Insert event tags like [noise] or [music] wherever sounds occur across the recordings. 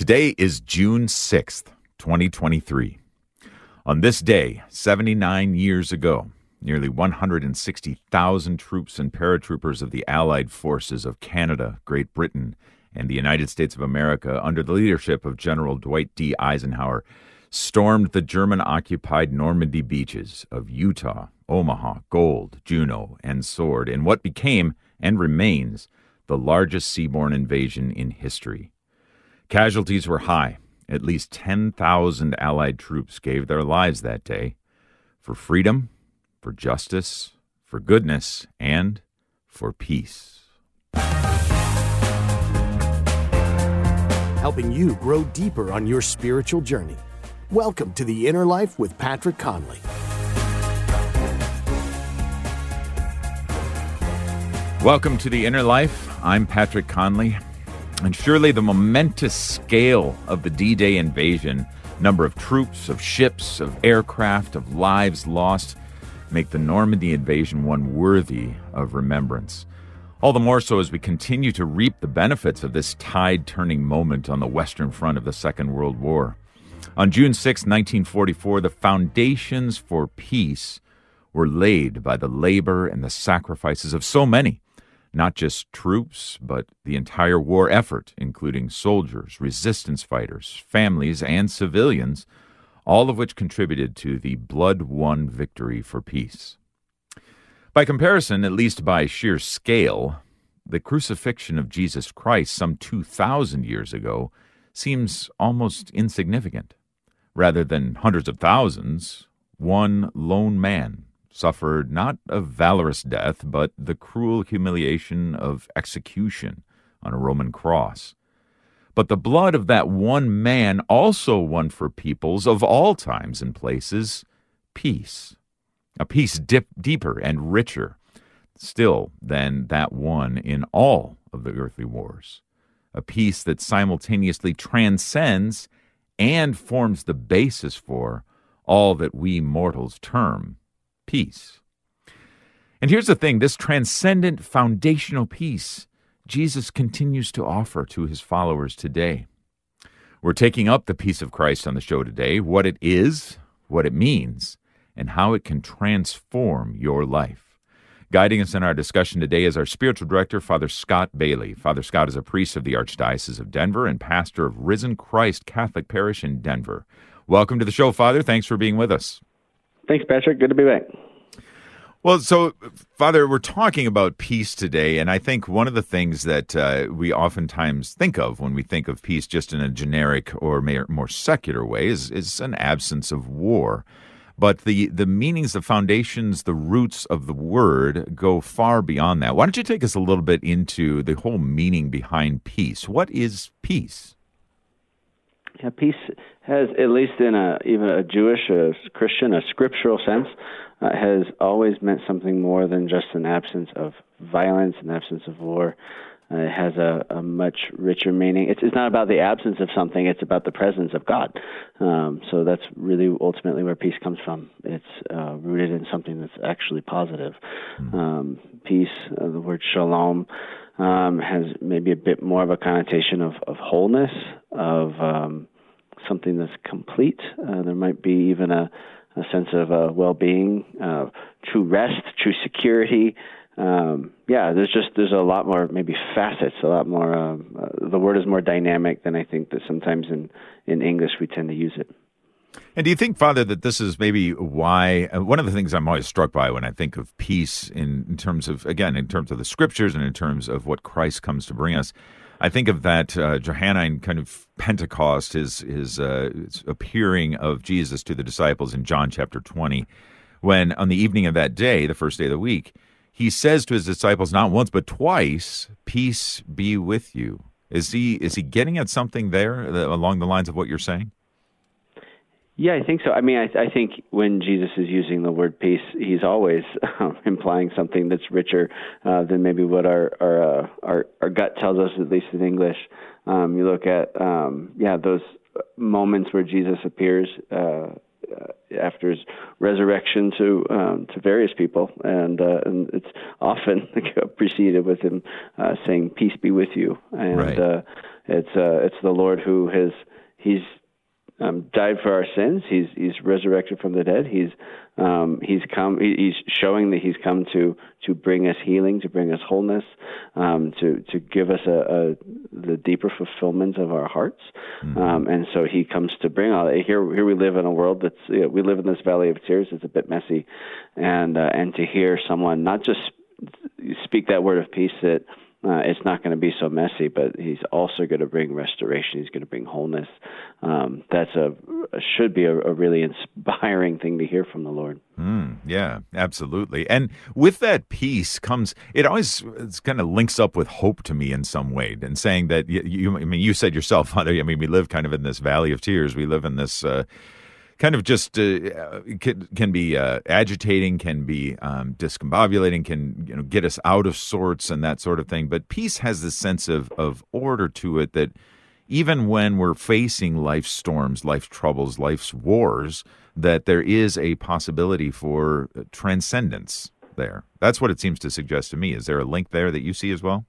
Today is June 6th, 2023. On this day, 79 years ago, nearly 160,000 troops and paratroopers of the Allied forces of Canada, Great Britain, and the United States of America, under the leadership of General Dwight D. Eisenhower, stormed the German occupied Normandy beaches of Utah, Omaha, Gold, Juno, and Sword in what became and remains the largest seaborne invasion in history. Casualties were high. At least 10,000 Allied troops gave their lives that day for freedom, for justice, for goodness, and for peace. Helping you grow deeper on your spiritual journey. Welcome to the Inner Life with Patrick Conley. Welcome to the Inner Life. I'm Patrick Conley. And surely the momentous scale of the D Day invasion, number of troops, of ships, of aircraft, of lives lost, make the Normandy invasion one worthy of remembrance. All the more so as we continue to reap the benefits of this tide turning moment on the Western Front of the Second World War. On June 6, 1944, the foundations for peace were laid by the labor and the sacrifices of so many not just troops, but the entire war effort, including soldiers, resistance fighters, families, and civilians, all of which contributed to the blood won victory for peace. By comparison, at least by sheer scale, the crucifixion of Jesus Christ some 2,000 years ago seems almost insignificant. Rather than hundreds of thousands, one lone man suffered not a valorous death, but the cruel humiliation of execution on a Roman cross. But the blood of that one man also won for peoples of all times and places peace, a peace dip, deeper and richer still than that won in all of the earthly wars, a peace that simultaneously transcends and forms the basis for all that we mortals term peace. And here's the thing this transcendent foundational peace Jesus continues to offer to his followers today. We're taking up the peace of Christ on the show today, what it is, what it means, and how it can transform your life. Guiding us in our discussion today is our spiritual director, Father Scott Bailey. Father Scott is a priest of the Archdiocese of Denver and pastor of Risen Christ Catholic Parish in Denver. Welcome to the show, Father. Thanks for being with us. Thanks, Patrick. Good to be back. Well, so, Father, we're talking about peace today, and I think one of the things that uh, we oftentimes think of when we think of peace just in a generic or more secular way is, is an absence of war. But the, the meanings, the foundations, the roots of the word go far beyond that. Why don't you take us a little bit into the whole meaning behind peace? What is peace? Yeah, peace has, at least in a even a Jewish, a Christian, a scriptural sense, uh, has always meant something more than just an absence of violence, an absence of war. Uh, it has a, a much richer meaning. It's, it's not about the absence of something; it's about the presence of God. Um, so that's really ultimately where peace comes from. It's uh, rooted in something that's actually positive. Hmm. Um, peace, uh, the word shalom, um, has maybe a bit more of a connotation of, of wholeness, of um, something that's complete. Uh, there might be even a, a sense of uh, well-being, uh, true rest, true security. Um, yeah, there's just there's a lot more maybe facets, a lot more. Um, uh, the word is more dynamic than I think that sometimes in in English we tend to use it. And do you think, Father, that this is maybe why uh, one of the things I'm always struck by when I think of peace in, in, terms of, again, in terms of the scriptures and in terms of what Christ comes to bring us? I think of that uh, Johannine kind of Pentecost, his his, uh, appearing of Jesus to the disciples in John chapter 20, when on the evening of that day, the first day of the week, he says to his disciples not once but twice, "Peace be with you." Is he is he getting at something there uh, along the lines of what you're saying? Yeah, I think so. I mean, I, I think when Jesus is using the word peace, he's always um, [laughs] implying something that's richer uh, than maybe what our our, uh, our our gut tells us, at least in English. Um, you look at um, yeah those moments where Jesus appears uh, after his resurrection to um, to various people, and uh, and it's often [laughs] preceded with him uh, saying "Peace be with you," and right. uh, It's uh, it's the Lord who has he's um, died for our sins. He's he's resurrected from the dead. He's um, he's come. He's showing that he's come to to bring us healing, to bring us wholeness, um, to to give us a, a the deeper fulfillment of our hearts. Mm-hmm. Um, and so he comes to bring all that. Here here we live in a world that's you know, we live in this valley of tears. It's a bit messy, and uh, and to hear someone not just speak that word of peace that uh, it's not going to be so messy, but he's also going to bring restoration. He's going to bring wholeness. Um, that's a should be a, a, really inspiring thing to hear from the Lord. Mm, yeah, absolutely. And with that peace comes it always it's kind of links up with hope to me in some way. And saying that you, you, I mean, you said yourself, [laughs] Father. I mean, we live kind of in this valley of tears. We live in this. Uh, kind of just uh, can, can be uh, agitating, can be um, discombobulating, can you know get us out of sorts and that sort of thing. But peace has this sense of of order to it that even when we're facing life's storms, life's troubles, life's wars, that there is a possibility for transcendence there. That's what it seems to suggest to me. Is there a link there that you see as well?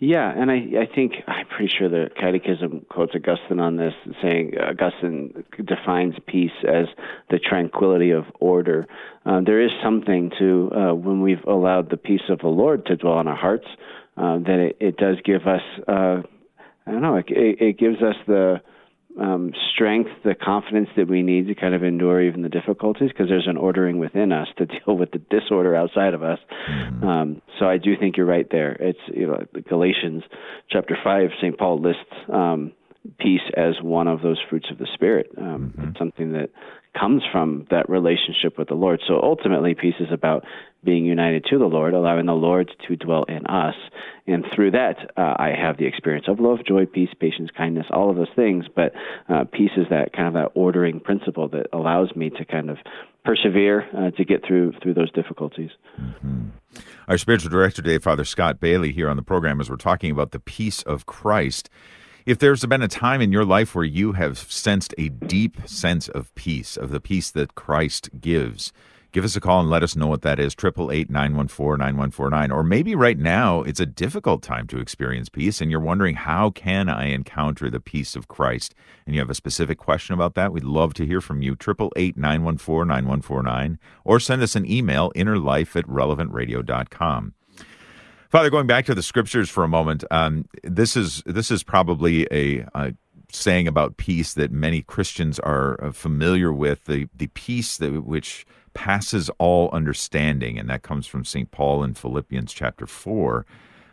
Yeah, and I, I think I'm pretty sure the Catechism quotes Augustine on this, saying Augustine defines peace as the tranquility of order. Uh, there is something to uh, when we've allowed the peace of the Lord to dwell in our hearts, uh, that it, it does give us, uh, I don't know, it, it gives us the um, strength, the confidence that we need to kind of endure even the difficulties, because there's an ordering within us to [laughs] deal with the disorder outside of us. Mm-hmm. Um, so I do think you're right there. It's you know Galatians chapter five, St. Paul lists um, peace as one of those fruits of the spirit. Um, mm-hmm. Something that comes from that relationship with the Lord. So ultimately, peace is about being united to the Lord, allowing the Lord to dwell in us. And through that, uh, I have the experience of love, joy, peace, patience, kindness, all of those things. But uh, peace is that kind of that ordering principle that allows me to kind of persevere uh, to get through through those difficulties. Mm-hmm. Our spiritual director today, Father Scott Bailey, here on the program, as we're talking about the peace of Christ. If there's been a time in your life where you have sensed a deep sense of peace, of the peace that Christ gives, give us a call and let us know what that is. 888 914 9149. Or maybe right now it's a difficult time to experience peace and you're wondering, how can I encounter the peace of Christ? And you have a specific question about that, we'd love to hear from you. 888 914 9149. Or send us an email, innerlife at relevantradio.com. Father, going back to the scriptures for a moment, um, this is this is probably a, a, saying about peace that many Christians are uh, familiar with the the peace that which passes all understanding, and that comes from Saint Paul in Philippians chapter four.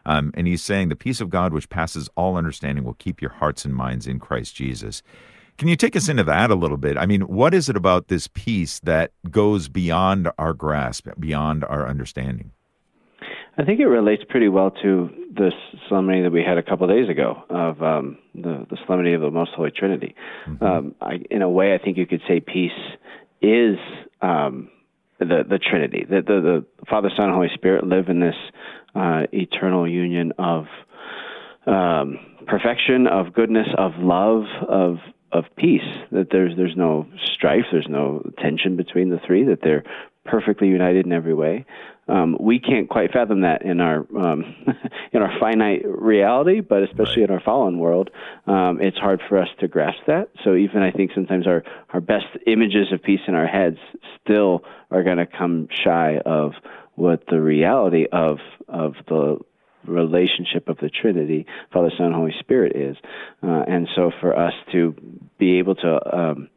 Um, and he's saying the peace of God which passes all understanding will keep your hearts and minds in Christ Jesus. Can you take us into that a little bit? I mean, what is it about this peace that goes beyond our grasp, beyond our understanding? I think it relates pretty well to the solemnity that we had a couple of days ago of um, the, the solemnity of the Most Holy Trinity. Mm-hmm. Um, I, in a way, I think you could say peace is um, the the Trinity. The, the, the Father, Son, and Holy Spirit live in this uh, eternal union of um, perfection, of goodness, of love, of of peace. That there's there's no strife, there's no tension between the three. That they're perfectly united in every way. Um, we can't quite fathom that in our um, [laughs] in our finite reality, but especially right. in our fallen world, um, it's hard for us to grasp that. So even I think sometimes our our best images of peace in our heads still are going to come shy of what the reality of of the relationship of the Trinity, Father, Son, Holy Spirit is. Uh, and so for us to be able to um,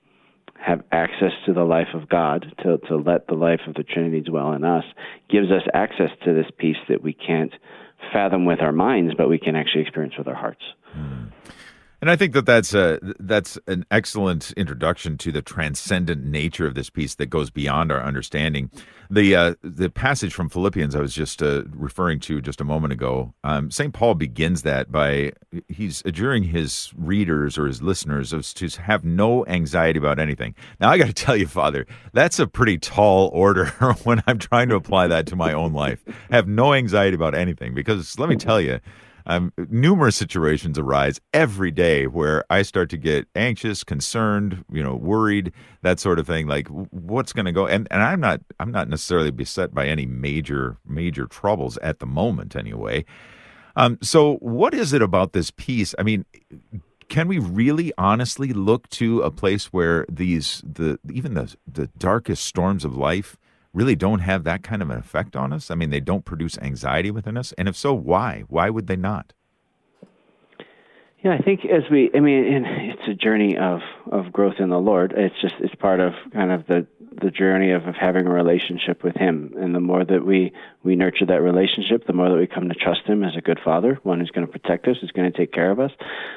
have access to the life of God, to, to let the life of the Trinity dwell in us, gives us access to this peace that we can't fathom with our minds, but we can actually experience with our hearts. Mm. And I think that that's a that's an excellent introduction to the transcendent nature of this peace that goes beyond our understanding. The uh, the passage from Philippians I was just uh, referring to just a moment ago. Um, Saint Paul begins that by he's adjuring his readers or his listeners to have no anxiety about anything. Now I got to tell you, Father, that's a pretty tall order [laughs] when I'm trying to apply that to my own life. Have no anxiety about anything because let me tell you um, numerous situations arise every day where I start to get anxious, concerned, you know, worried, that sort of thing. Like, what's going to go? And and I'm not I'm not necessarily beset by any major major troubles at the moment, anyway. Um, so, what is it about this peace? I mean, can we really honestly look to a place where these the even the the darkest storms of life really don't have that kind of an effect on us? I mean, they don't produce anxiety within us, and if so, why? Why would they not? Yeah, I think as we, I mean, it's a journey of of growth in the Lord. It's just it's part of kind of the the journey of, of having a relationship with Him, and the more that we we nurture that relationship, the more that we come to trust Him as a good Father, one who's going to protect us, who's going to take care of us.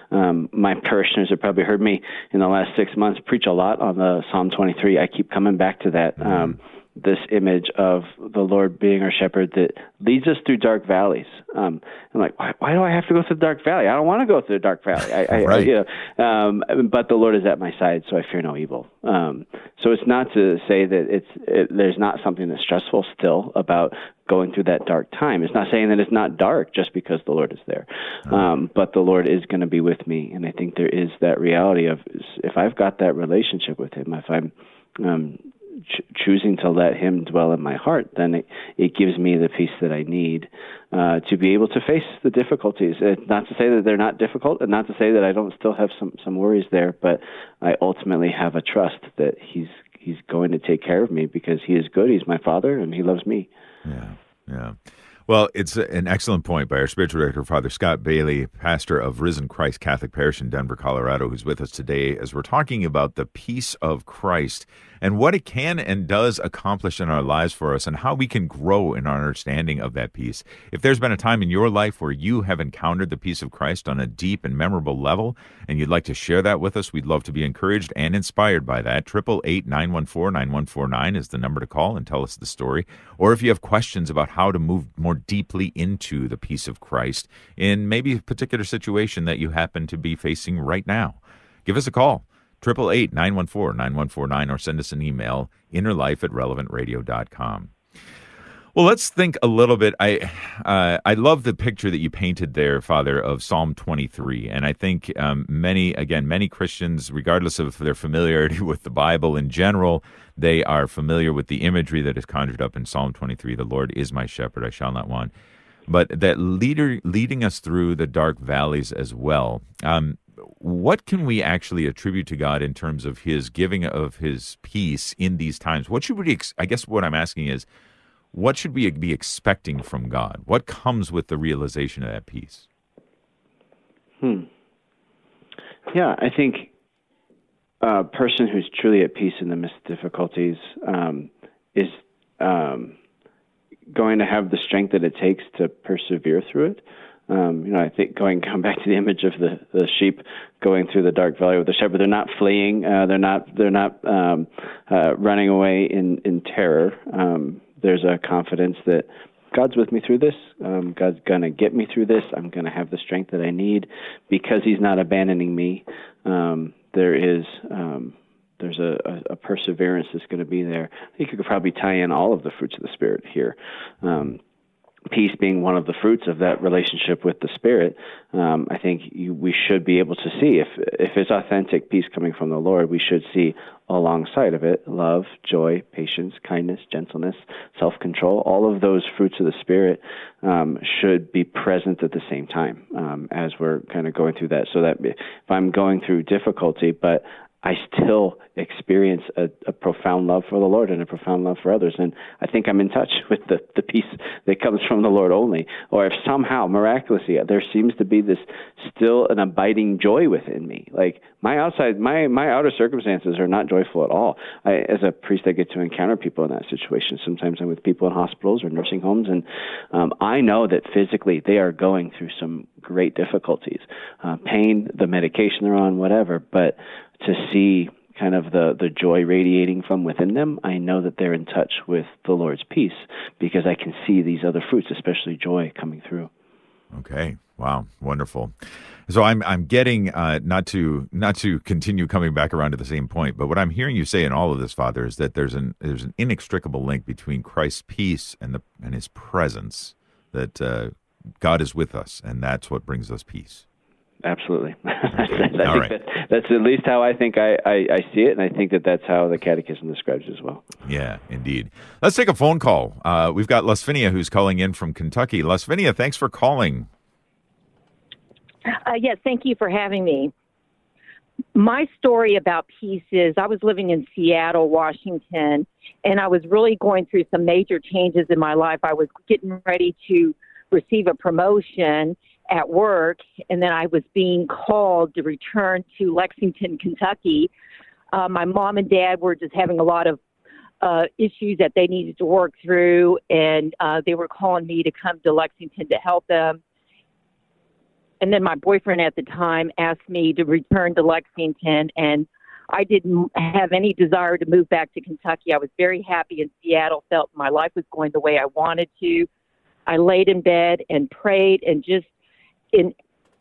Um, my parishioners have probably heard me in the last six months preach a lot on the Psalm 23. I keep coming back to that. Um, this image of the Lord being our shepherd that leads us through dark valleys. Um, I'm like, why, why do I have to go through the dark valley? I don't want to go through the dark valley. I, I, right. I, you know, um, but the Lord is at my side, so I fear no evil. Um, so it's not to say that it's it, there's not something that's stressful still about going through that dark time. It's not saying that it's not dark just because the Lord is there, um, but the Lord is going to be with me, and I think there is that reality of if I've got that relationship with Him, if I'm um, ch- choosing to let Him dwell in my heart, then it, it gives me the peace that I need uh, to be able to face the difficulties. Uh, not to say that they're not difficult, and not to say that I don't still have some some worries there, but I ultimately have a trust that He's He's going to take care of me because He is good. He's my Father, and He loves me. Yeah, yeah. Well, it's an excellent point by our spiritual director, Father Scott Bailey, pastor of Risen Christ Catholic Parish in Denver, Colorado, who's with us today as we're talking about the peace of Christ and what it can and does accomplish in our lives for us and how we can grow in our understanding of that peace. If there's been a time in your life where you have encountered the peace of Christ on a deep and memorable level and you'd like to share that with us, we'd love to be encouraged and inspired by that. 888 914 9149 is the number to call and tell us the story. Or if you have questions about how to move more deeply into the peace of Christ in maybe a particular situation that you happen to be facing right now, give us a call. 888 914 9149 or send us an email, innerlife at relevantradio.com. Well, let's think a little bit. I uh, I love the picture that you painted there, Father, of Psalm 23, and I think um, many, again, many Christians, regardless of their familiarity [laughs] with the Bible in general, they are familiar with the imagery that is conjured up in Psalm 23. The Lord is my shepherd; I shall not want. But that leader leading us through the dark valleys as well. Um, what can we actually attribute to God in terms of His giving of His peace in these times? What should we? I guess what I'm asking is, what should we be expecting from God? What comes with the realization of that peace? Hmm. Yeah, I think a person who's truly at peace in the midst of difficulties um, is um, going to have the strength that it takes to persevere through it. Um, you know, I think going [laughs] come back to the image of the, the sheep going through the dark valley with the shepherd. They're not fleeing. Uh, they're not. They're not um, uh, running away in in terror. Um, there's a confidence that God's with me through this. Um, God's gonna get me through this. I'm gonna have the strength that I need because He's not abandoning me. Um, there is. Um, there's a, a, a perseverance that's going to be there. I think you could probably tie in all of the fruits of the Spirit here. Um, peace being one of the fruits of that relationship with the spirit um, i think you, we should be able to see if if it's authentic peace coming from the lord we should see alongside of it love joy patience kindness gentleness self-control. All of those fruits of the spirit um, should be present at the same time um, as we're kind of going through that. So that if i'm going through difficulty but I still experience a, a, profound love for the Lord and a profound love for others. And I think I'm in touch [laughs] with the, the peace that comes from the Lord only. Or if somehow, miraculously, there seems to be this still an abiding joy within me. Like my outside, my, my outer circumstances are not joyful at all. I, as a priest, I get to encounter people in that situation. Sometimes I'm with people in hospitals or nursing homes, and um, I know that physically they are going through some great difficulties, uh, pain, the medication they're on, whatever. But to see kind of the, the joy radiating from within them, I know that they're in touch with the Lord's peace because I can see these other fruits, especially joy, coming through. Okay. Wow. Wonderful. So I'm I'm getting uh, not to not to continue coming back around to the same point, but what I'm hearing you say in all of this, Father, is that there's an there's an inextricable link between Christ's peace and the and His presence. That uh, God is with us, and that's what brings us peace. Absolutely. Okay. [laughs] All right. That, that's at least how I think I, I, I, see it, and I think that that's how the Catechism describes it as well. Yeah, indeed. Let's take a phone call. Uh, we've got Lasvinia who's calling in from Kentucky. Lasvinia, thanks for calling. Uh, yes, thank you for having me. My story about peace is I was living in Seattle, Washington, and I was really going through some major changes in my life. I was getting ready to receive a promotion at work, and then I was being called to return to Lexington, Kentucky. Uh, my mom and dad were just having a lot of uh, issues that they needed to work through, and uh, they were calling me to come to Lexington to help them. And then my boyfriend at the time asked me to return to Lexington, and I didn't have any desire to move back to Kentucky. I was very happy in Seattle, felt my life was going the way I wanted to. I laid in bed and prayed and just in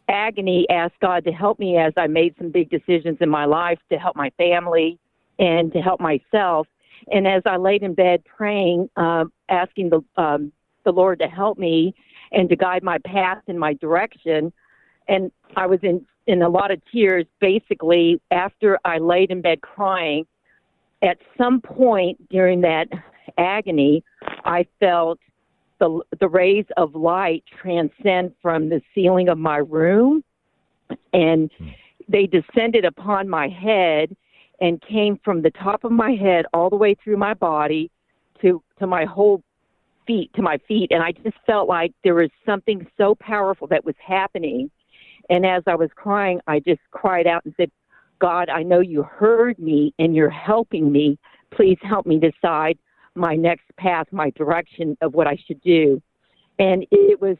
agony asked God to help me as I made some big decisions in my life to help my family and to help myself. And as I laid in bed praying, um, asking the um, the Lord to help me and to guide my path and my direction, and I was in in a lot of tears. Basically, after I laid in bed crying, at some point during that agony, I felt the the rays of light transcend from the ceiling of my room, and hmm. they descended upon my head and came from the top of my head all the way through my body to to my whole feet to my feet. And I just felt like there was something so powerful that was happening. And as I was crying I just cried out and said God I know you heard me and you're helping me. Please help me decide my next path my direction of what I should do and it was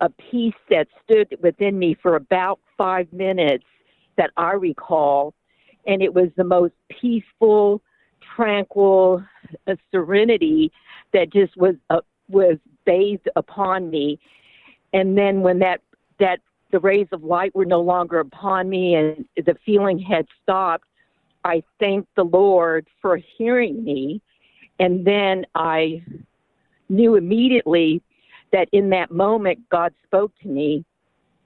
a peace that stood within me for about 5 minutes that I recall and it was the most peaceful, tranquil uh, serenity that just was uh, was bathed upon me. And then when that that the rays of light were no longer upon me and the feeling had stopped, I thanked the Lord for hearing me. And then I knew immediately that in that moment God spoke to me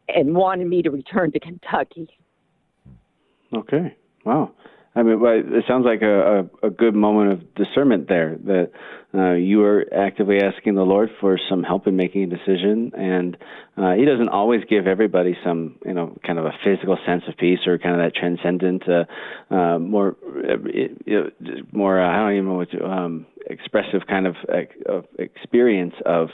and wanted me to return to Kentucky. Okay. Wow. I mean, it sounds like a, a, a good moment of discernment there that uh, you are actively asking the Lord for some help in making a decision, and uh, He doesn't always give everybody some, you know, kind of a physical sense of peace or kind of that transcendent, uh, uh, more, uh, more. Uh, I don't even know what to, um, expressive kind of, of experience of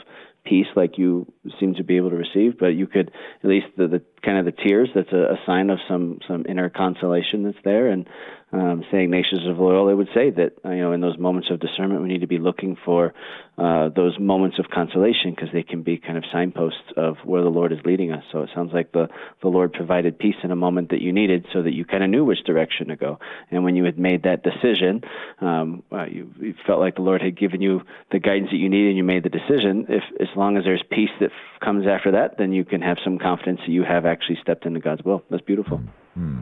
peace like you seem to be able to receive, but you could at least the, the kind of the tears that's a, a sign of some some inner consolation that's there and um, St. Ignatius of Loyola would say that uh, you know in those moments of discernment we need to be looking for uh, those moments of consolation because they can be kind of signposts of where the Lord is leading us. So it sounds like the the Lord provided peace in a moment that you needed, so that you kind of knew which direction to go. And when you had made that decision, um, uh, you, you felt like the Lord had given you the guidance that you needed, and you made the decision. If as long as there's peace that f- comes after that, then you can have some confidence that you have actually stepped into God's will. That's beautiful. Mm-hmm.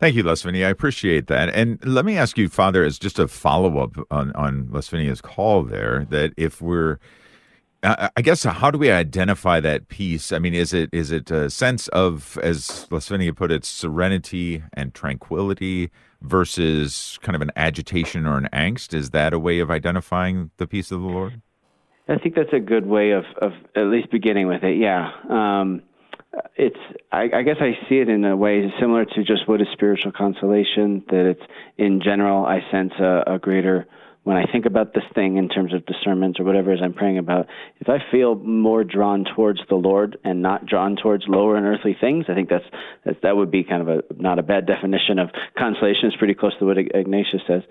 Thank you, Lasvinia. I appreciate that. And let me ask you, Father, as just a follow up on, on Lasvinia's call there, that if we're I guess how do we identify that peace? I mean, is it is it a sense of, as Lasvinia put it, serenity and tranquility versus kind of an agitation or an angst? Is that a way of identifying the peace of the Lord? I think that's a good way of, of at least beginning with it. Yeah. Um, it's I, I guess I see it in a way similar to just what is spiritual consolation. That it's in general I sense a, a greater when I think about this thing in terms of discernment or whatever it is I'm praying about, if I feel more drawn towards the Lord and not drawn towards lower and earthly things, I think that's, that's that would be kind of a not a bad [laughs] definition of consolation. It's pretty close to what Ignatius says.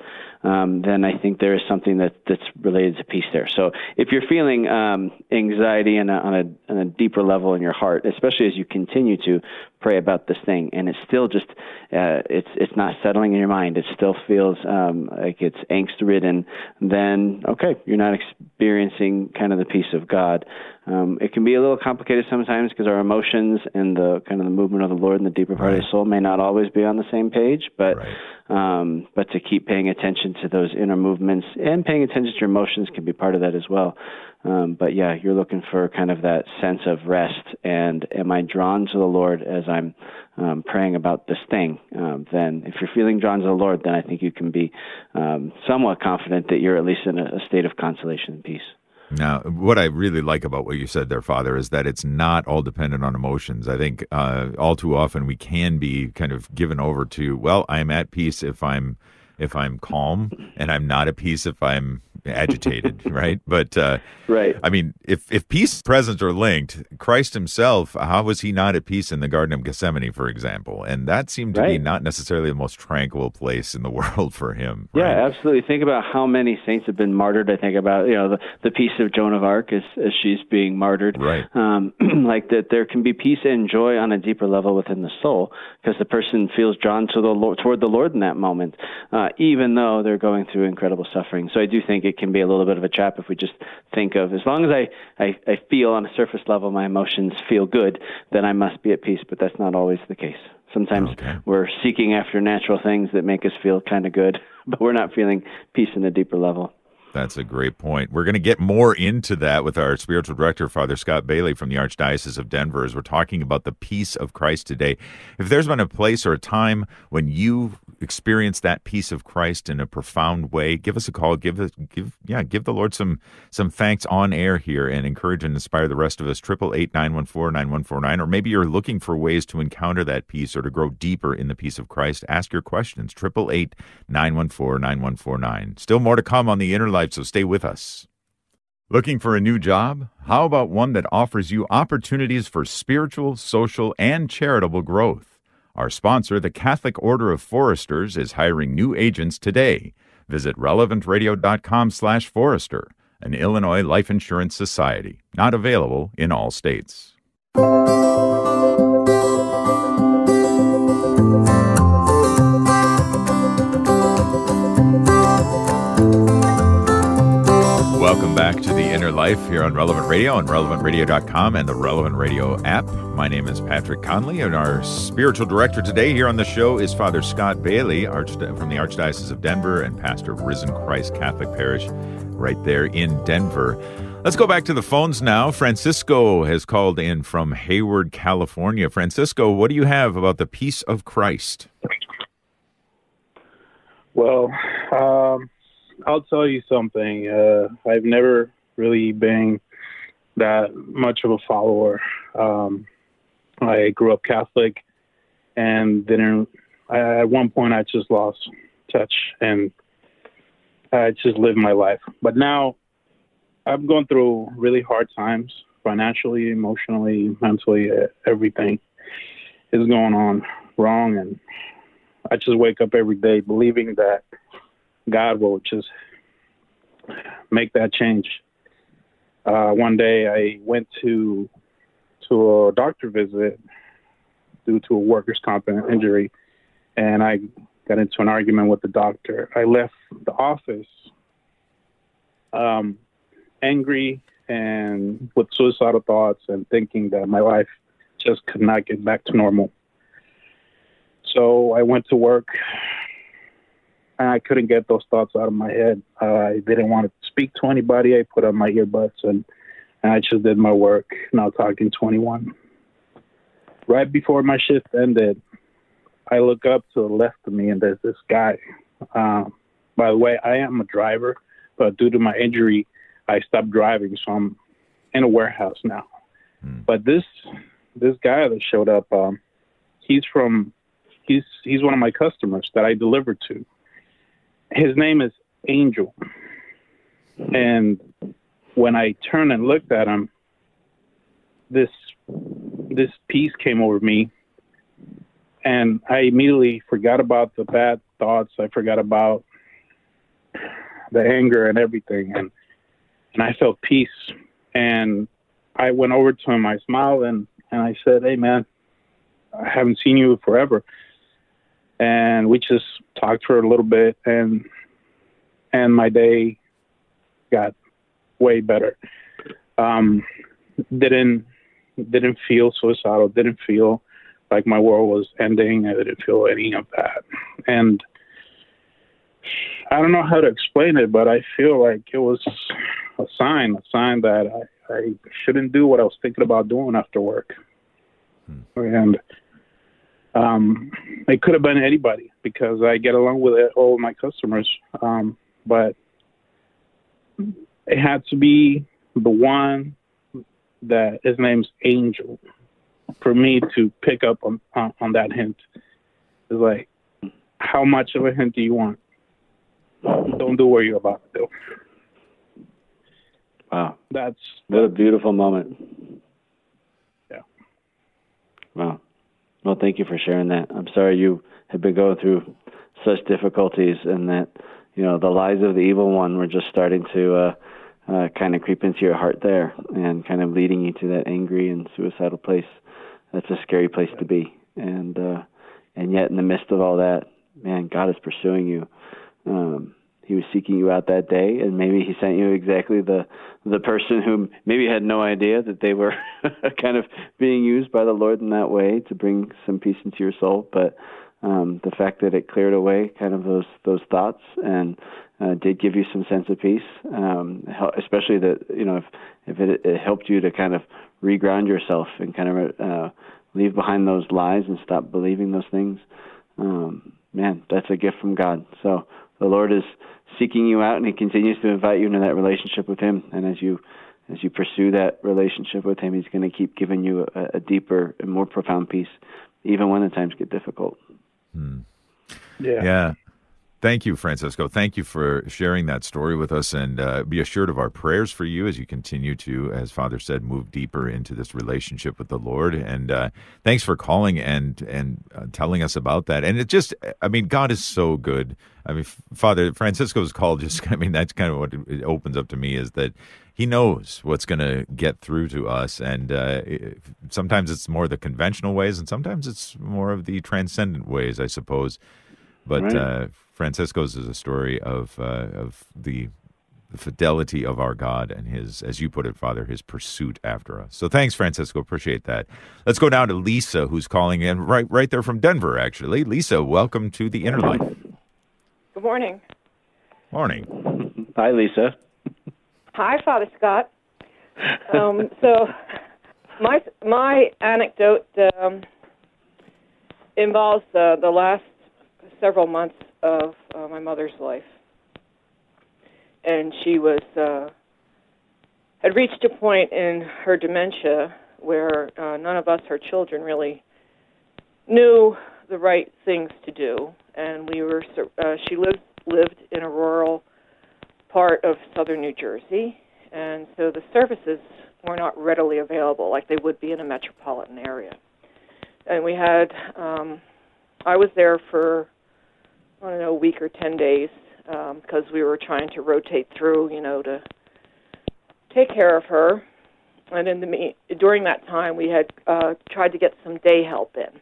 Um, then I think there is something that that's related to peace there. So if you're feeling um, anxiety a, on a on a deeper level in your heart, especially as you continue to pray about this thing, and it's still just uh, it's it's not settling in your mind. It still feels um, like it's angst ridden. Then okay, you're not experiencing kind of the peace of God. Um, it can be a little complicated sometimes because our emotions and the kind of the movement of the Lord in the deeper part right. of the soul may not always be on the same page. But right. um, but to keep paying attention to those inner movements and paying attention to your emotions can be part of that as well. Um, but yeah, you're looking for kind of that sense of rest. And am I drawn to the Lord as I'm um, praying about this thing? Um, then, if you're feeling drawn to the Lord, then I think you can be um, somewhat confident that you're at least in a, a state of consolation and peace. Now, what I really like about what you said there, Father, is that it's not all dependent on emotions. I think uh, all too often we can be kind of given over to, well, I'm at peace if I'm if I'm calm, and I'm not at peace if I'm agitated, [laughs] right? But uh, right. I mean, if if peace presence are linked, Christ Himself, how was He not at peace in the Garden of Gethsemane, for example? And that seemed to right. be not necessarily the most tranquil place in the [laughs] world for Him. Right? Yeah, absolutely. Think about how many saints have been martyred. I think about you know the the peace of Joan of Arc as as she's being martyred. Right. Um, [clears throat] like that, there can be peace and joy on a deeper level within the soul because the person feels drawn to the Lord, toward the Lord in that moment, uh, even though they're going through incredible suffering. So I do think it can be a little bit of a trap if we just think of as long as I, I, I feel on a surface level my emotions feel good, then I must be at peace. But that's not always the case. Sometimes Okay. we're seeking after natural things that make us feel kind of good, [laughs] but we're not feeling peace in a deeper level. That's a great point. We're going to get more into that with our spiritual director, Father Scott Bailey from the Archdiocese of Denver, as we're talking about the peace of Christ today. If there's been a place or a time when you experienced that peace of Christ in a profound way, give us a call. Give us, give, yeah, give the Lord some some thanks on air here, and encourage and inspire the rest of us. Triple eight nine one four nine one four nine, or maybe you're looking for ways to encounter that peace or to grow deeper in the peace of Christ. Ask your questions. Triple eight nine one four nine one four nine. Still more to come on the inner so stay with us. Looking for a new job? How about one that offers you opportunities for spiritual, social, and charitable growth? Our sponsor, the Catholic Order of Foresters, is hiring new agents today. Visit relevantradio.com/forester, an Illinois life insurance society, not available in all states. Life here on Relevant Radio on relevantradio.com and the Relevant Radio app. My name is Patrick Conley, and our spiritual director today here on the show is Father Scott Bailey from the Archdiocese of Denver and pastor of Risen Christ Catholic Parish right there in Denver. Let's go back to the phones now. Francisco has called in from Hayward, California. Francisco, what do you have about the peace of Christ? Well, um, I'll tell you something. Uh, I've never really being that much of a follower. Um, I grew up Catholic and. I, at one point, I just lost touch and I just lived my life. But now, I'm going through really hard times financially, emotionally, mentally. Everything is going on wrong, and I just wake up every day believing that God will just make that change. Uh, one day I went to to a doctor visit due to a workers' comp injury, and I got into an argument with the doctor. I left the office um, angry and with suicidal thoughts and thinking that my life just could not get back to normal. So I went to work and I couldn't get those thoughts out of my head. Uh, I didn't want to speak to anybody. I put on my earbuds and, and I just did my work. Now talking 21. Right before my shift ended, I look up to the left of me and there's this guy. Um, by the way, I am a driver, but due to my injury, I stopped driving, so I'm in a warehouse now. Hmm. But this this guy that showed up, um, he's from he's he's one of my customers that I deliver to. His name is Angel, and when I turned and looked at him, this this peace came over me, and I immediately forgot about the bad thoughts. I forgot about the anger and everything, and and I felt peace. And I went over to him. I smiled and and I said, "Hey, man, I haven't seen you forever." And we just talked for a little bit, and and my day got way better. Um, didn't didn't feel suicidal. Didn't feel like my world was ending. I didn't feel any of that. And I don't know how to explain it, but I feel like it was a sign, a sign that I, I shouldn't do what I was thinking about doing after work. And um, it could have been anybody because I get along with it, all of my customers. Um, but it had to be the one that his name's Angel, for me to pick up on on, on that hint It's like, how much of a hint do you want? Don't do what you're about to do. Wow. That's What a beautiful moment. Yeah. Wow. Well, thank you for sharing that. I'm sorry you have been going through such difficulties and that, you know, the lies of the evil one were just starting to uh, uh, kind of creep into your heart there and kind of leading you to that angry and suicidal place. That's a scary place to be. And, uh, and yet in the midst of all that, man, God is pursuing you. Um, he was seeking you out that day, and maybe he sent you exactly the the person who maybe had no idea that they were [laughs] kind of being used by the Lord in that way to bring some peace into your soul. But um, the fact that it cleared away kind of those those thoughts and uh, did give you some sense of peace, um, especially that you know if if it, it helped you to kind of reground yourself and kind of uh, leave behind those lies and stop believing those things. Um, man, that's a gift from God. So the Lord is seeking you out, and He continues to invite you into that relationship with Him. And as you as you pursue that relationship with Him, He's going to keep giving you a, a deeper and more profound peace, even when the times get difficult. Hmm. yeah. Yeah. Thank you, Francisco. Thank you for sharing that story with us, and uh, be assured of our prayers for you as you continue to, as Father said, move deeper into this relationship with the Lord. And uh, thanks for calling and and uh, telling us about that. And it just, I mean, God is so good. I mean, Father Francisco's call just, [laughs] I mean, that's kind of what it opens up to me is that he knows what's going to get through to us, and uh, sometimes it's more the conventional ways, and sometimes it's more of the transcendent ways, I suppose. But Right. uh, Francisco's is a story of uh, of the, the fidelity of our God and his, as you put it, Father, his pursuit after us. So thanks, Francisco. Appreciate that. Let's go down to Lisa, who's calling in right right there from Denver. Actually, Lisa, welcome to the Inner Life. Good morning. Morning. [laughs] Hi, Lisa. Hi, Father Scott. Um, so, my my anecdote um, involves uh, the last several months of uh, my mother's life, and she was uh, had reached a point in her dementia where uh, none of us, her children, really knew the right things to do, and we were. Uh, she lived lived in a rural part of southern New Jersey, and so the services were not readily available like they would be in a metropolitan area. And we had, um, I was there for, I don't know, a week or 10 days um, because we were trying to rotate through, you know, to take care of her. And in the me- during that time, we had uh, tried to get some day help in.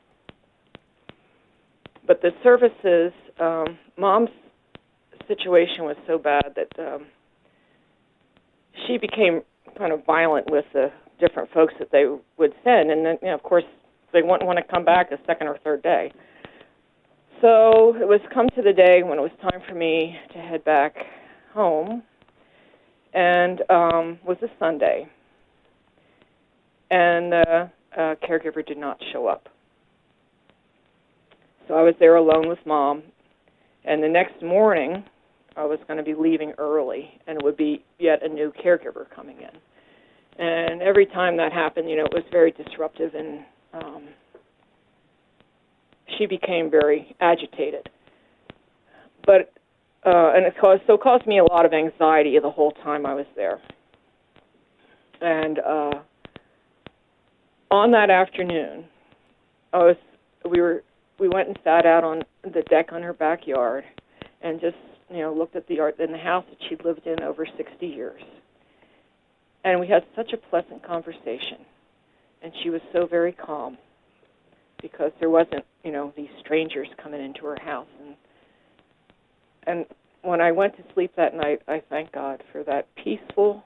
But the services, um, mom's situation was so bad that um, she became kind of violent with the different folks that they would send, and then you know, of course they wouldn't want to come back a second or third day. So it was come to the day when it was time for me to head back home, and um, was a Sunday, and the uh, a caregiver did not show up. So I was there alone with mom, and the next morning I was going to be leaving early, and it would be yet a new caregiver coming in. And every time that happened, you know, it was very disruptive, and um, she became very agitated. But uh, and it caused so it caused me a lot of anxiety the whole time I was there. And uh, on that afternoon, I was we were we went and sat out on the deck on her backyard, and just you know looked at the art in the house that she'd lived in over 60 years. And we had such a pleasant conversation, and she was so very calm because there wasn't you know these strangers coming into her house and and when I went to sleep that night, I thank God for that peaceful,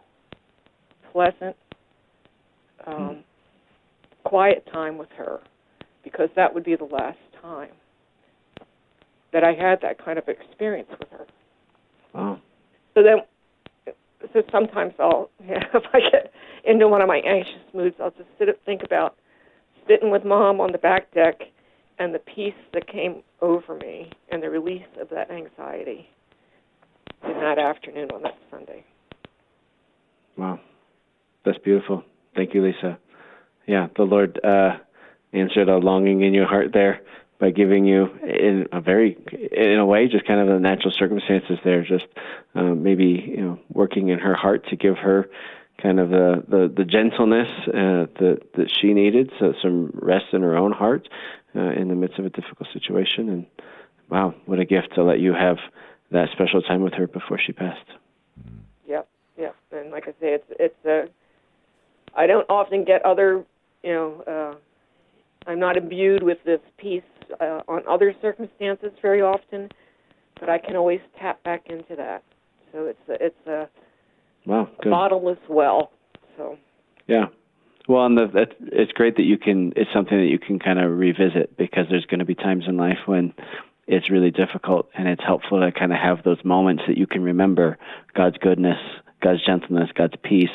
pleasant, um, quiet time with her, because that would be the last time that I had that kind of experience with her. Wow. So then, so sometimes I'll, you [laughs] know, if I get into one of my anxious moods, I'll just sit and think about sitting with mom on the back deck and the peace that came over me and the release of that anxiety in that afternoon on that Sunday. Wow. That's beautiful. Thank you, Lisa. Yeah, the Lord uh, answered a longing in your heart there by giving you in a very in a way just kind of the natural circumstances there just uh, maybe you know working in her heart to give her kind of the the, the gentleness uh, that that she needed so some rest in her own heart uh, in the midst of a difficult situation. And wow what a gift to let you have that special time with her before she passed. Yep yep. And like i say it's it's uh i don't often get other you know uh i'm not imbued with this peace uh, on other circumstances very often, but I can always tap back into that. So it's a, it's a, wow, a as well. So yeah, well, and the, that's, it's great that you can. It's something that you can kind of revisit because there's going to be times in life when it's really difficult, and it's helpful to kind of have those moments that you can remember God's goodness, God's gentleness, God's peace,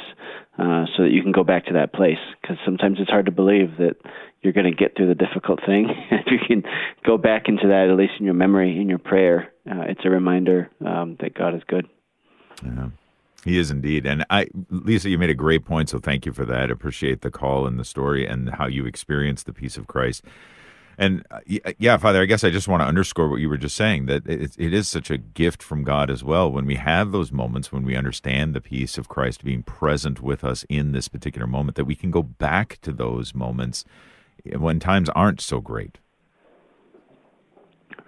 uh, so that you can go back to that place. Because sometimes it's hard to believe that you're going to get through the difficult thing. [laughs] if you can go back into that, at least in your memory, in your prayer, uh, it's a reminder um, that God is good. Yeah. He is indeed. And I, Lisa, you made a great point. So thank you for that. Appreciate the call and the story and how you experienced the peace of Christ. And uh, yeah, Father, I guess I just want to underscore what you were just saying that it, it is such a gift from God as well when we have those moments when we understand the peace of Christ being present with us in this particular moment, that we can go back to those moments when times aren't so great.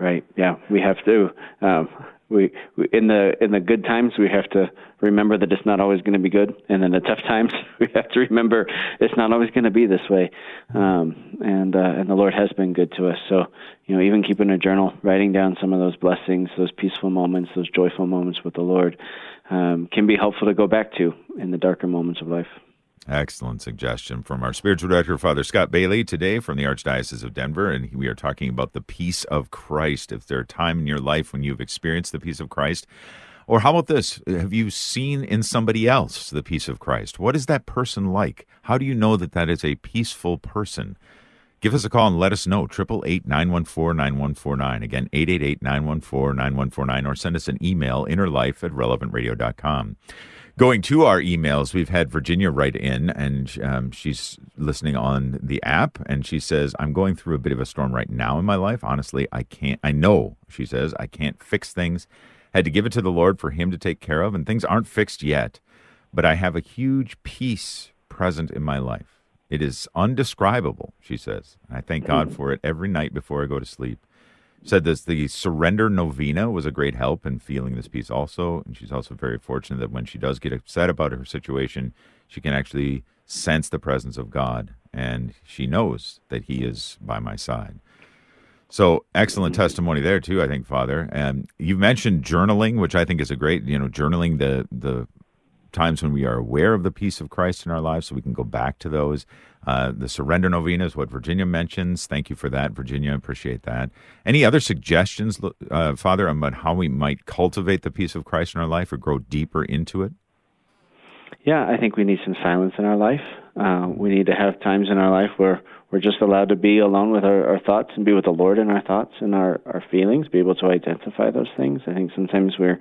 Right. Yeah, we have to. Um, we, we in the in the good times we have to remember that it's not always going to be good, and in the tough times [laughs] we have to remember it's not always going to be this way. Um, and uh, and the Lord has been good to us. So you know, even keeping a journal, writing down some of those blessings, those peaceful moments, those joyful moments with the Lord, um, can be helpful to go back to in the darker moments of life. Excellent suggestion from our spiritual director, Father Scott Bailey, today from the Archdiocese of Denver. And we are talking about the peace of Christ. If there a time in your life when you've experienced the peace of Christ, or how about this? Have you seen in somebody else the peace of Christ? What is that person like? How do you know that that is a peaceful person? Give us a call and let us know. 888 914 9149. Again, 888 914 9149. Or send us an email, innerlife at relevantradio.com. Going to our emails, we've had Virginia write in, and um, she's listening on the app, and she says, "I'm going through a bit of a storm right now in my life. Honestly, I can't. I know," she says, "I can't fix things. Had to give it to the Lord for Him to take care of, and things aren't fixed yet. But I have a huge peace present in my life. It is undescribable," she says. I thank God for it every night before I go to sleep said that the surrender novena was a great help in feeling this peace also and she's also very fortunate that when she does get upset about her situation she can actually sense the presence of god and she knows that he is by my side. So excellent testimony there too i think father. And you mentioned journaling which i think is a great you know journaling the the times when we are aware of the peace of christ in our lives so we can go back to those uh, the surrender novena is what Virginia mentions. Thank you for that, Virginia. Appreciate that. Any other suggestions, uh, Father, about how we might cultivate the peace of Christ in our life or grow deeper into it? Yeah, I think we need some silence in our life. Uh, we need to have times in our life where we're just allowed to be alone with our, our thoughts and be with the Lord in our thoughts and our, our feelings, be able to identify those things. I think sometimes we're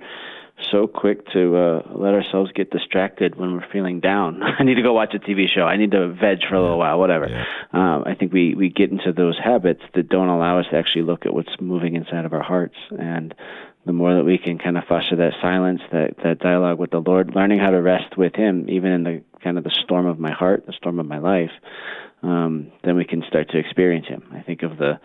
so quick to uh, let ourselves get distracted when we're feeling down. [laughs] I need to go watch a TV show. I need to veg for a little while, whatever. Yeah. Um, I think we, we get into those habits that don't allow us to actually look at what's moving inside of our hearts. And the more that we can kind of foster that silence, that, that dialogue with the Lord, learning how to rest with Him, even in the kind of the storm of my heart, the storm of my life, um, then we can start to experience Him. I think of the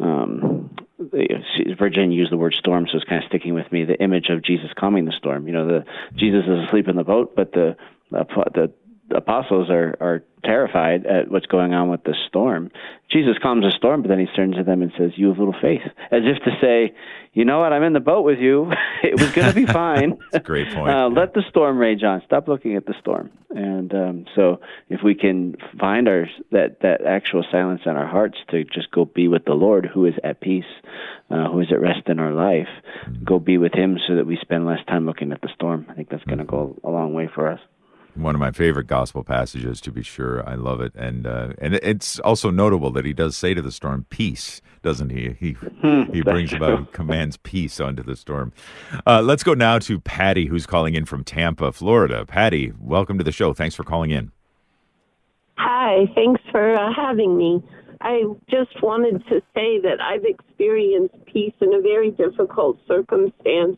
um, Virginia used the word storm, so it's kind of sticking with me. The image of Jesus calming the storm. You know, the Jesus is asleep in the boat, but the the, the apostles are are terrified at what's going on with the storm. Jesus calms the storm, but then he turns to them and says, "You have little faith," as if to say, "You know what? I'm in the boat with you. [laughs] it was going to be [laughs] fine. great point. Uh, let the storm rage on. Stop looking at the storm." And um, so, if we can find our that that actual silence in our hearts to just go be with the Lord, who is at peace, uh, who is at rest in our life, mm-hmm. go be with Him, so that we spend less time looking at the storm. I think that's going to go a long way for us. One of my favorite gospel passages, to be sure. I love it, and uh, and it's also notable that he does say to the storm, "Peace," doesn't he? He Hmm, he brings about, he commands peace onto the storm. Uh, let's go now to Patty, who's calling in from Tampa, Florida. Patty, welcome to the show. Thanks for calling in. Hi, thanks for uh, having me. I just wanted to say that I've experienced peace in a very difficult circumstance.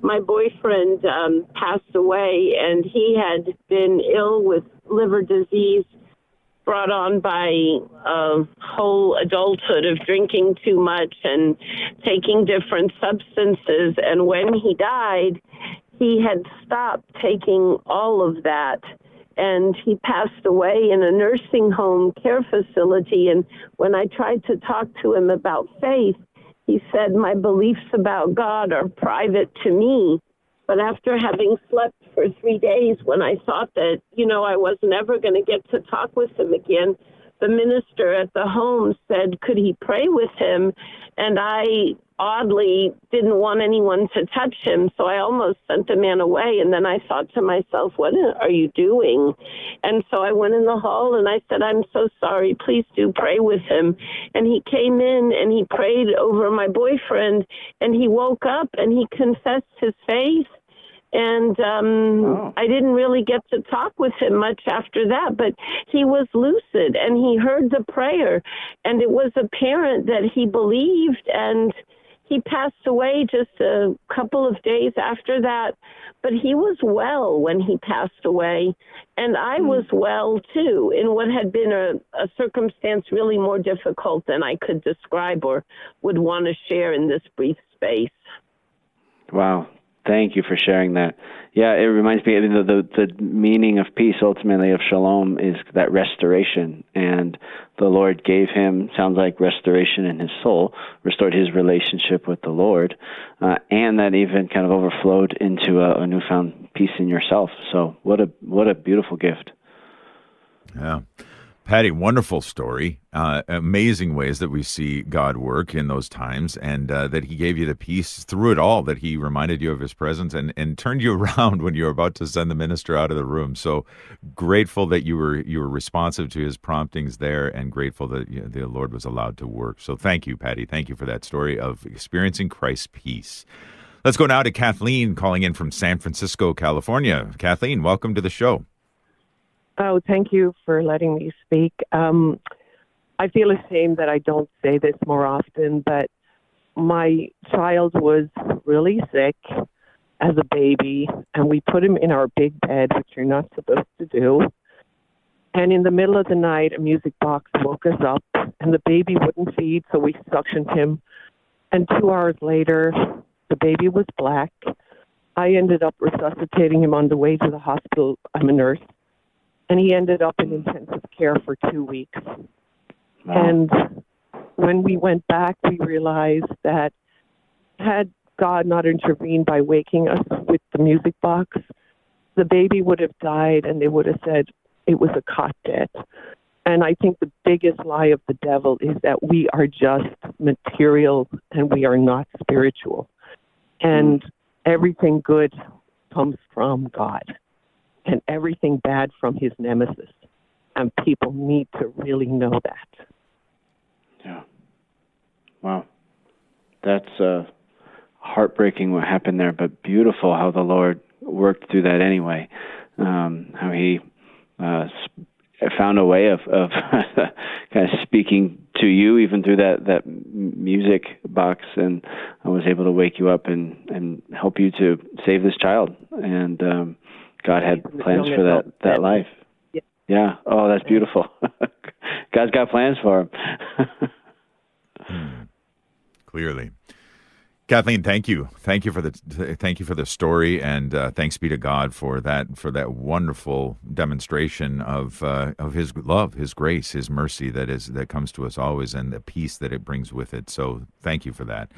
My boyfriend um, passed away, and he had been ill with liver disease brought on by a whole adulthood of drinking too much and taking different substances. And when he died, he had stopped taking all of that and he passed away in a nursing home care facility. And when I tried to talk to him about faith, he said, My beliefs about God are private to me. But after having slept for three days, when I thought that, you know, I was never going to get to talk with him again, the minister at the home said, Could he pray with him? And I oddly didn't want anyone to touch him, so I almost sent the man away. And then I thought to myself, What are you doing? And so I went in the hall and I said, I'm so sorry. Please do pray with him. And he came in and he prayed over my boyfriend, and he woke up and he confessed his faith and um Oh. I didn't really get to talk with him much after that, but he was lucid and he heard the prayer and it was apparent that he believed and he passed away just a couple of days after that, but he was well when he passed away and I hmm. was well too in what had been a, a circumstance really more difficult than I could describe or would want to share in this brief space. Wow. Thank you for sharing that. Yeah, it reminds me the, the the meaning of peace ultimately of shalom is that restoration and the Lord gave him sounds like restoration in his soul, restored his relationship with the Lord, uh, and that even kind of overflowed into a, a newfound peace in yourself. So what a what a beautiful gift. Yeah. Patty, wonderful story. Uh, amazing ways that we see God work in those times, and uh, that He gave you the peace through it all, that He reminded you of His presence and, and turned you [laughs] around when you were about to send the minister out of the room. So grateful that you were you were responsive to His promptings there, and grateful that you know, the Lord was allowed to work. So thank you, Patty. Thank you for that story of experiencing Christ's peace. Let's go now to Kathleen calling in from San Francisco, California. Kathleen, welcome to the show. Oh, thank you for letting me speak. Um, I feel ashamed that I don't say this more often, but my child was really sick as a baby, and we put him in our big bed, which you're not supposed to do. And in the middle of the night, a music box woke us up, and the baby wouldn't feed, so we suctioned him. And two hours later, the baby was black. I ended up resuscitating him on the way to the hospital. I'm a nurse and he ended up in intensive care for two weeks. And when we went back, we realized that had God not intervened by waking us with the music box, the baby would have died and they would have said it was a cot death. And I think the biggest lie of the devil is that we are just material and we are not spiritual. And hmm. everything good comes from God and everything bad from his nemesis. And people need to really know that. Yeah. Wow. That's uh, heartbreaking what happened there, but beautiful how the Lord worked through that anyway. Um, how He uh, found a way of, of [laughs] kind of speaking to you even through that that music box, and I was able to wake you up and and help you to save this child. And um, God had plans for that adult. that life. Yeah. Yeah. Oh, that's beautiful. [laughs] God's got plans for him. Clearly. Kathleen, thank you, thank you for the thank you for the story, and uh, thanks be to God for that for that wonderful demonstration of uh, of His love, His grace, His mercy that is that comes to us always, and the peace that it brings with it. So, thank you for that.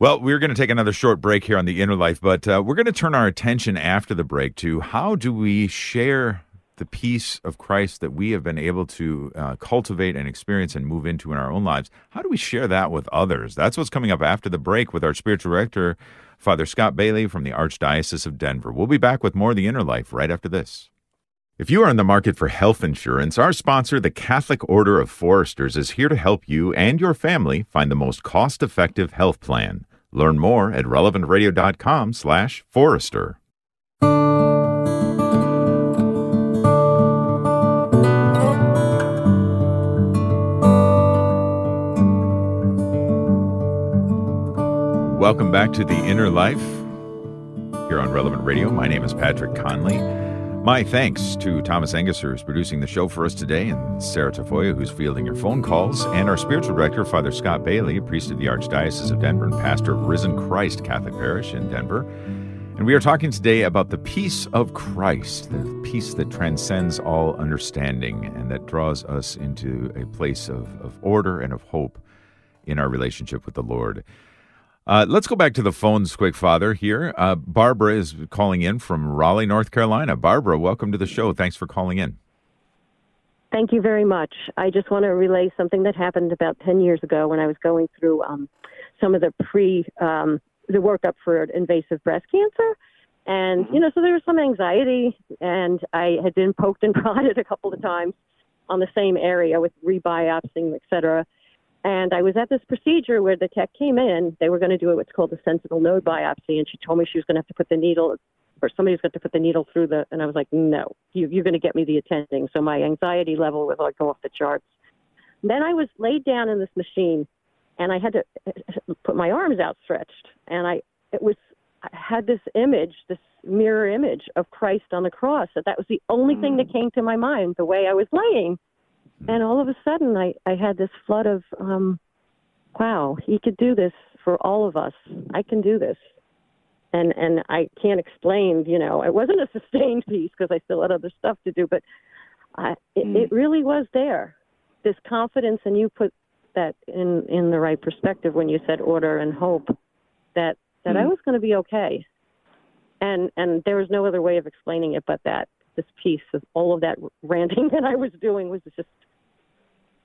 Well, we're going to take another short break here on the inner life, but uh, we're going to turn our attention after the break to how do we share the peace of Christ that we have been able to uh, cultivate and experience and move into in our own lives, how do we share that with others? That's what's coming up after the break with our spiritual director, Father Scott Bailey from the Archdiocese of Denver. We'll be back with more of the inner life right after this. If you are in the market for health insurance, our sponsor, the Catholic Order of Foresters, is here to help you and your family find the most cost-effective health plan. Learn more at relevantradio.com/forester. Welcome back to The Inner Life here on Relevant Radio. My name is Patrick Conley. My thanks to Thomas Engesser, who's producing the show for us today, and Sarah Tafoya, who's fielding your phone calls, and our spiritual director, Father Scott Bailey, priest of the Archdiocese of Denver and pastor of Risen Christ Catholic Parish in Denver. And we are talking today about the peace of Christ, the peace that transcends all understanding and that draws us into a place of, of order and of hope in our relationship with the Lord. Uh, let's go back to the phones quick, Father, here. Uh, Barbara is calling in from Raleigh, North Carolina. Barbara, welcome to the show. Thanks for calling in. Thank you very much. I just want to relay something that happened about 10 years ago when I was going through um, some of the pre, um, the workup for invasive breast cancer. And, you know, so there was some anxiety, and I had been poked and [laughs] prodded a couple of times on the same area with rebiopsying, et cetera. And I was at this procedure where the tech came in. They were going to do what's called a sentinel node biopsy, and she told me she was going to have to put the needle, or somebody's going to put the needle through the. And I was like, no, you, you're going to get me the attending. So my anxiety level was like off the charts. Then I was laid down in this machine, and I had to [laughs] put my arms outstretched, and I it was I had this image, this mirror image of Christ on the cross. That that was the only mm. thing that came to my mind. The way I was laying and all of a sudden I, I had this flood of um wow he could do this for all of us i can do this and and i can't explain you know it wasn't a [laughs] sustained peace because i still had other stuff to do but I, it, mm. it really was there this confidence and you put that in in the right perspective when you said order and hope that that mm. i was going to be okay and and there was no other way of explaining it but that this piece of all of that ranting [laughs] that I was doing was just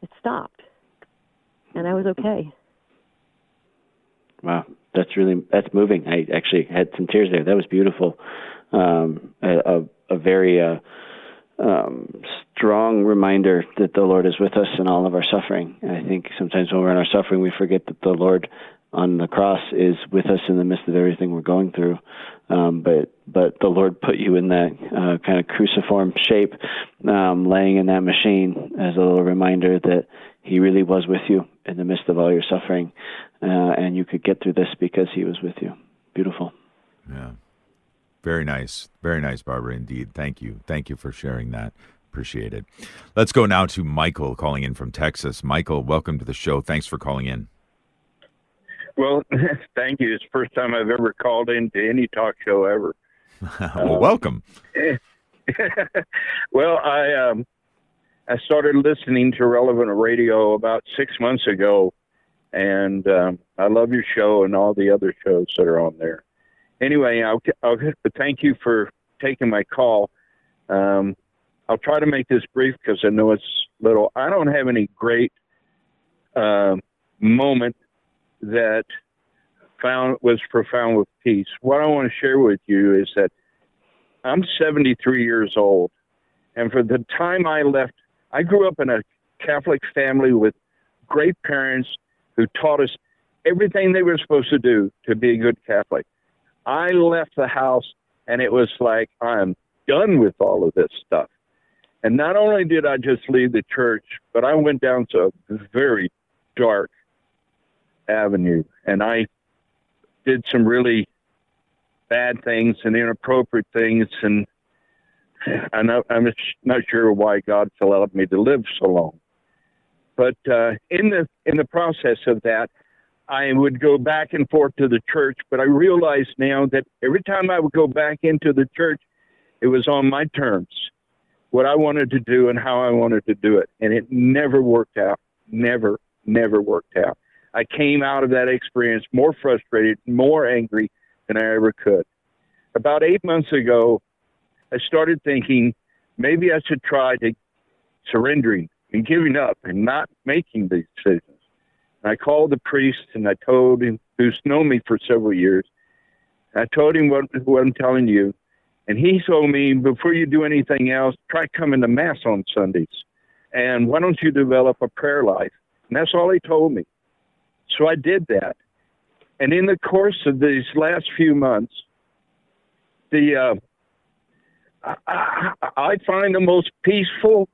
it stopped, and I was okay. Wow, that's really that's moving. I actually had some tears there. That was beautiful. Um, a, a, very uh, um, strong reminder that the Lord is with us in all of our suffering. I think sometimes when we're in our suffering, we forget that the Lord on the cross is with us in the midst of everything we're going through. Um, but but the Lord put you in that uh, kind of cruciform shape, um, laying in that machine as a little reminder that He really was with you in the midst of all your suffering, uh, and you could get through this because He was with you. Beautiful. Yeah. Very nice. Very nice, Barbara, indeed. Thank you. Thank you for sharing that. Appreciate it. Let's go now to Michael calling in from Texas. Michael, welcome to the show. Thanks for calling in. Well, [laughs] thank you. It's the first time I've ever called into any talk show ever. [laughs] well, um, welcome. [laughs] well, I um, I started listening to Relevant Radio about six months ago, and um, I love your show and all the other shows that are on there. Anyway, I'll, I'll thank you for taking my call. Um, I'll try to make this brief because I know it's little. I don't have any great uh, moment that found was profound with peace. What I want to share with you is that I'm 73 years old, and for the time I left, I grew up in a Catholic family with great parents who taught us everything they were supposed to do to be a good Catholic. I left the house, and it was like I'm done with all of this stuff. And not only did I just leave the church, but I went down to a very dark avenue, and I did some really bad things and inappropriate things, and I'm not, I'm not sure why God allowed me to live so long. But uh, in the in the process of that, I would go back and forth to the church. But I realized now that every time I would go back into the church, it was on my terms, what I wanted to do and how I wanted to do it, and it never worked out. Never, never worked out. I came out of that experience more frustrated, more angry than I ever could. About eight months ago, I started thinking maybe I should try to surrendering and giving up and not making these decisions. And I called the priest and I told him, who's known me for several years, I told him what, what I'm telling you. And he told me, before you do anything else, try coming to Mass on Sundays. And why don't you develop a prayer life? And that's all he told me. So I did that. And in the course of these last few months, the uh, I, I find the most peaceful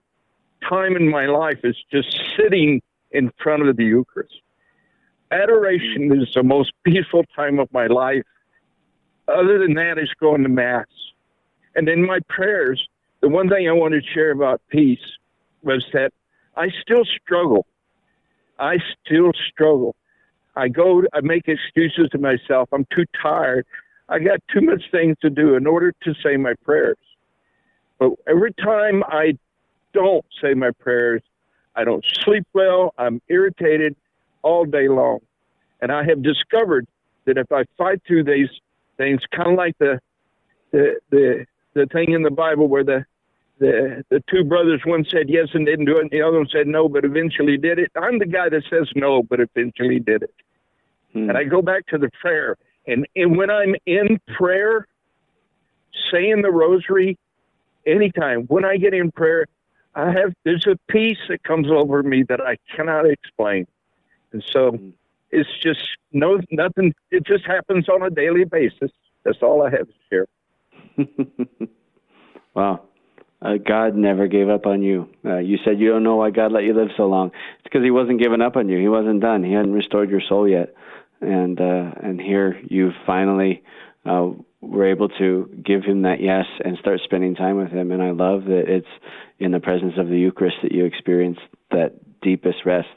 time in my life is just sitting in front of the Eucharist. Adoration is the most peaceful time of my life. Other than that, is going to Mass. And in my prayers, the one thing I want to share about peace was that I still struggle. I still struggle. I go, I make excuses to myself. I'm too tired. I got too much things to do in order to say my prayers. But every time I don't say my prayers, I don't sleep well. I'm irritated all day long. And I have discovered that if I fight through these things, kind of like the, the, the, the thing in the Bible where the, the, the two brothers, one said yes and didn't do it, and the other one said no, but eventually did it. I'm the guy that says no, but eventually did it. Hmm. And I go back to the prayer. And, and when I'm in prayer, saying the rosary, anytime, when I get in prayer, I have there's a peace that comes over me that I cannot explain, and so mm. it's just no nothing. It just happens on a daily basis. That's all I have to share. [laughs] wow. Uh, God never gave up on you. Uh, you said you don't know why God let you live so long. It's because He wasn't giving up on you. He wasn't done. He hadn't restored your soul yet, and uh, and here you finally uh, were able to give Him that yes and start spending time with Him. And I love that it's in the presence of the Eucharist that you experience that deepest rest.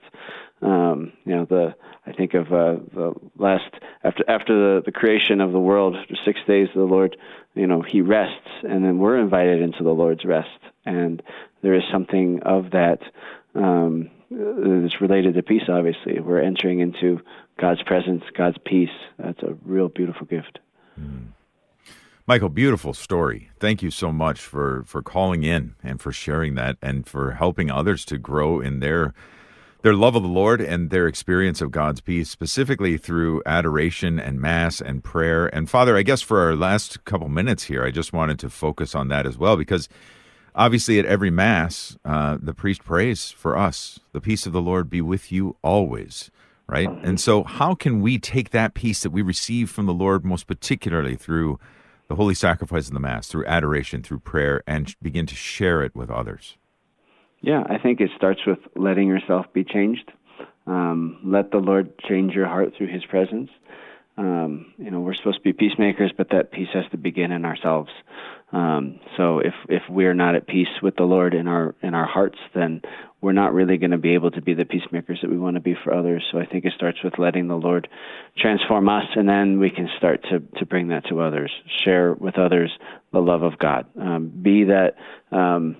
Um, you know, the I think of uh, the last after after the, the creation of the world, six days of the Lord, you know, He rests, and then we're invited into the Lord's rest, and there is something of that um, that's related to peace. Obviously, we're entering into God's presence, God's peace. That's a real beautiful gift. Mm. Michael, beautiful story. Thank you so much for for calling in and for sharing that and for helping others to grow in their their love of the Lord and their experience of God's peace, specifically through adoration and mass and prayer. And Father, I guess for our last couple minutes here, I just wanted to focus on that as well because obviously at every mass, uh, the priest prays for us. The peace of the Lord be with you always right? And so, how can we take that peace that we receive from the Lord, most particularly through the holy sacrifice of the Mass, through adoration, through prayer, and begin to share it with others? Yeah, I think it starts with letting yourself be changed. Um, let the Lord change your heart through His presence. Um, you know, we're supposed to be peacemakers, but that peace has to begin in ourselves. Um, so if if we're not at peace with the Lord in our in our hearts, then we're not really going to be able to be the peacemakers that we want to be for others. So I think it starts with letting the Lord transform us, and then we can start to to bring that to others. Share with others the love of God. Um, be that um,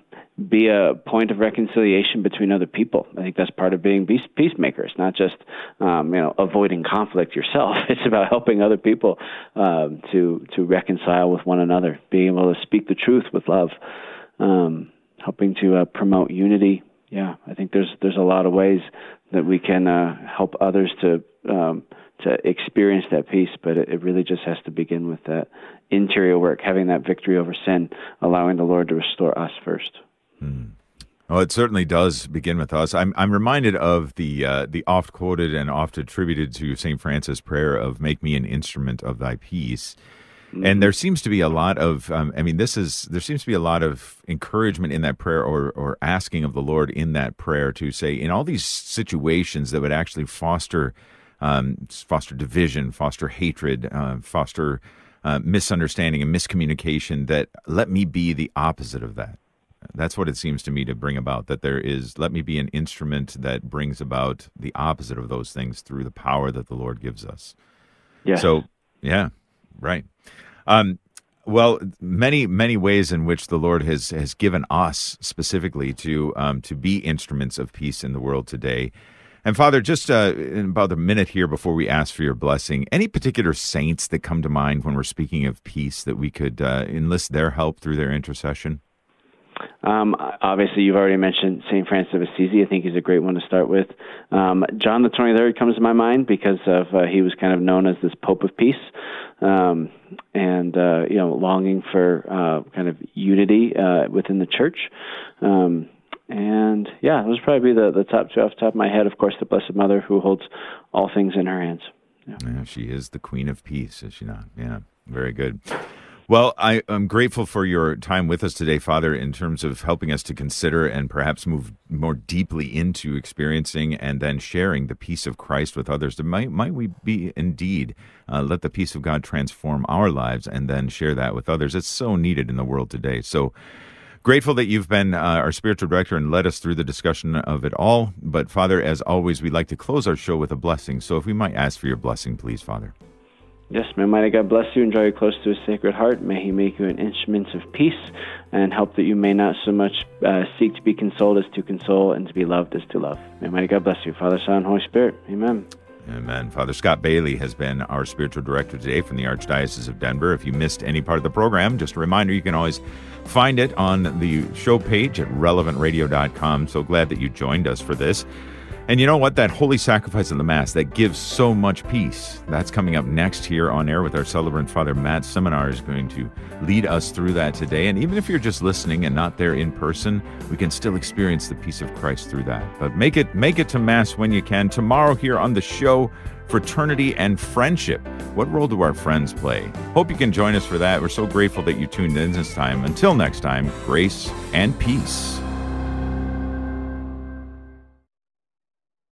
be a point of reconciliation between other people. I think that's part of being peace, peacemakers, not just um, you know avoiding conflict yourself. [laughs] It's about helping other people um, to to reconcile with one another, being able to speak the truth with love, um, helping to uh, promote unity. Yeah, I think there's there's a lot of ways that we can uh, help others to um, to experience that peace, but it, it really just has to begin with that interior work, having that victory over sin, allowing the Lord to restore us first. Hmm. Well, it certainly does begin with us. I'm I'm reminded of the uh, the oft quoted and oft attributed to Saint Francis prayer of "Make me an instrument of Thy peace." Mm-hmm. And there seems to be a lot of, um, I mean, this is there seems to be a lot of encouragement in that prayer, or or asking of the Lord in that prayer to say, in all these situations that would actually foster, um, foster division, foster hatred, uh, foster uh, misunderstanding and miscommunication, that let me be the opposite of that. That's what it seems to me to bring about. That there is, let me be an instrument that brings about the opposite of those things through the power that the Lord gives us. Yeah. So, yeah, right. Um, well, many many ways in which the Lord has has given us specifically to um, to be instruments of peace in the world today. And Father, just uh, in about a minute here before we ask for your blessing, any particular saints that come to mind when we're speaking of peace that we could uh, enlist their help through their intercession? Um, obviously, you've already mentioned St. Francis of Assisi. I think he's a great one to start with. Um, John the 23rd comes to my mind because of uh, he was kind of known as this Pope of Peace, um, and uh, you know, longing for uh, kind of unity uh, within the church. Um, and yeah, those would probably be the, the top two off the top of my head. Of course, the Blessed Mother, who holds all things in her hands. Yeah. yeah she is the Queen of Peace, is she not? Yeah, very good. Well, I, am grateful for your time with us today, Father, in terms of helping us to consider and perhaps move more deeply into experiencing and then sharing the peace of Christ with others. Might, might we be indeed uh, let the peace of God transform our lives and then share that with others? It's so needed in the world today. So, Grateful that you've been uh, our spiritual director and led us through the discussion of it all. But, Father, as always, we'd like to close our show with a blessing. So, if we might ask for your blessing, please, Father. Yes, may Almighty God bless you and draw you close to His sacred heart. May He make you an instrument of peace and help that you may not so much uh, seek to be consoled as to console and to be loved as to love. May Almighty God bless you, Father, Son, Holy Spirit. Amen. Amen. Father Scott Bailey has been our spiritual director today from the Archdiocese of Denver. If you missed any part of the program, just a reminder you can always find it on the show page at relevantradio.com. So glad that you joined us for this. And you know what? That holy sacrifice of the Mass that gives so much peace. That's coming up next here on air with our celebrant Father Matt Seminar is going to lead us through that today. And even if you're just listening and not there in person, we can still experience the peace of Christ through that. But make it make it to Mass when you can. Tomorrow here on the show, fraternity and friendship. What role do our friends play? Hope you can join us for that. We're so grateful that you tuned in this time. Until next time, grace and peace.